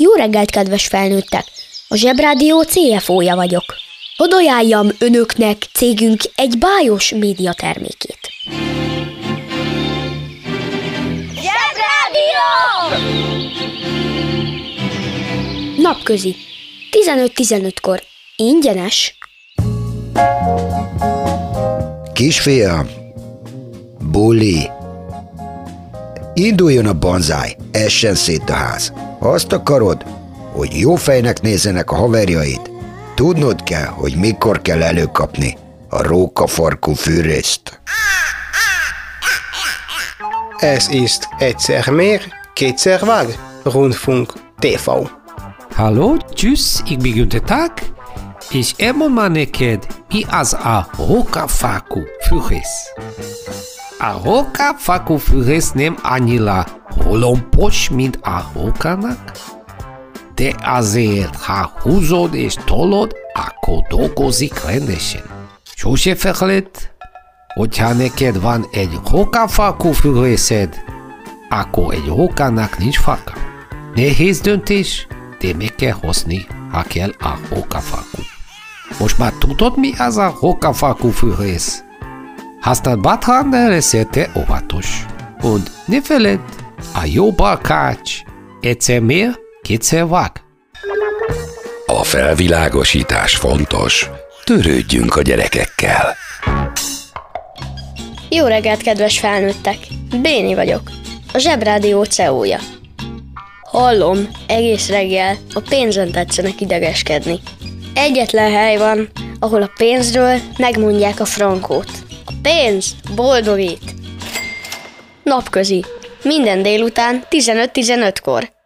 Jó reggelt, kedves felnőttek! A Zsebrádió CFO-ja vagyok. Hadd ajánljam önöknek cégünk egy bájos média termékét. Zsebrádió! Napközi. 15-15-kor. Ingyenes. Kisfiam, buli. Induljon a banzáj, essen szét a ház. Azt akarod, hogy jó fejnek nézzenek a haverjaid? Tudnod kell, hogy mikor kell előkapni a rókafarkú fűrészt. Es ist egyszer mehr, kétszer vág, Rundfunk TV. Hallo, tschüss, ich bin Günther Tag, és elmond már neked, mi az a rókafákú fűrész. A rókafákú fűrész nem annyira holompos, mint a rókának, de azért, ha húzod és tolod, akkor dolgozik rendesen. Sose feled, hogyha neked van egy rókafákú fűrészed, akkor egy rókának nincs farka. Nehéz döntés, de meg kell hozni, ha kell a rókafákú. Most már tudod, mi az a rókafákú fűrész? Használd bátran, de leszél óvatos. Und ne feled, a jó barkács egyszer mér, kétszer vág. A felvilágosítás fontos. Törődjünk a gyerekekkel. Jó reggelt, kedves felnőttek! Béni vagyok, a Zsebrádió CEO-ja. Hallom, egész reggel a pénzen tetszenek idegeskedni. Egyetlen hely van, ahol a pénzről megmondják a frankót. A pénz boldogít! Napközi. Minden délután 15-15-kor.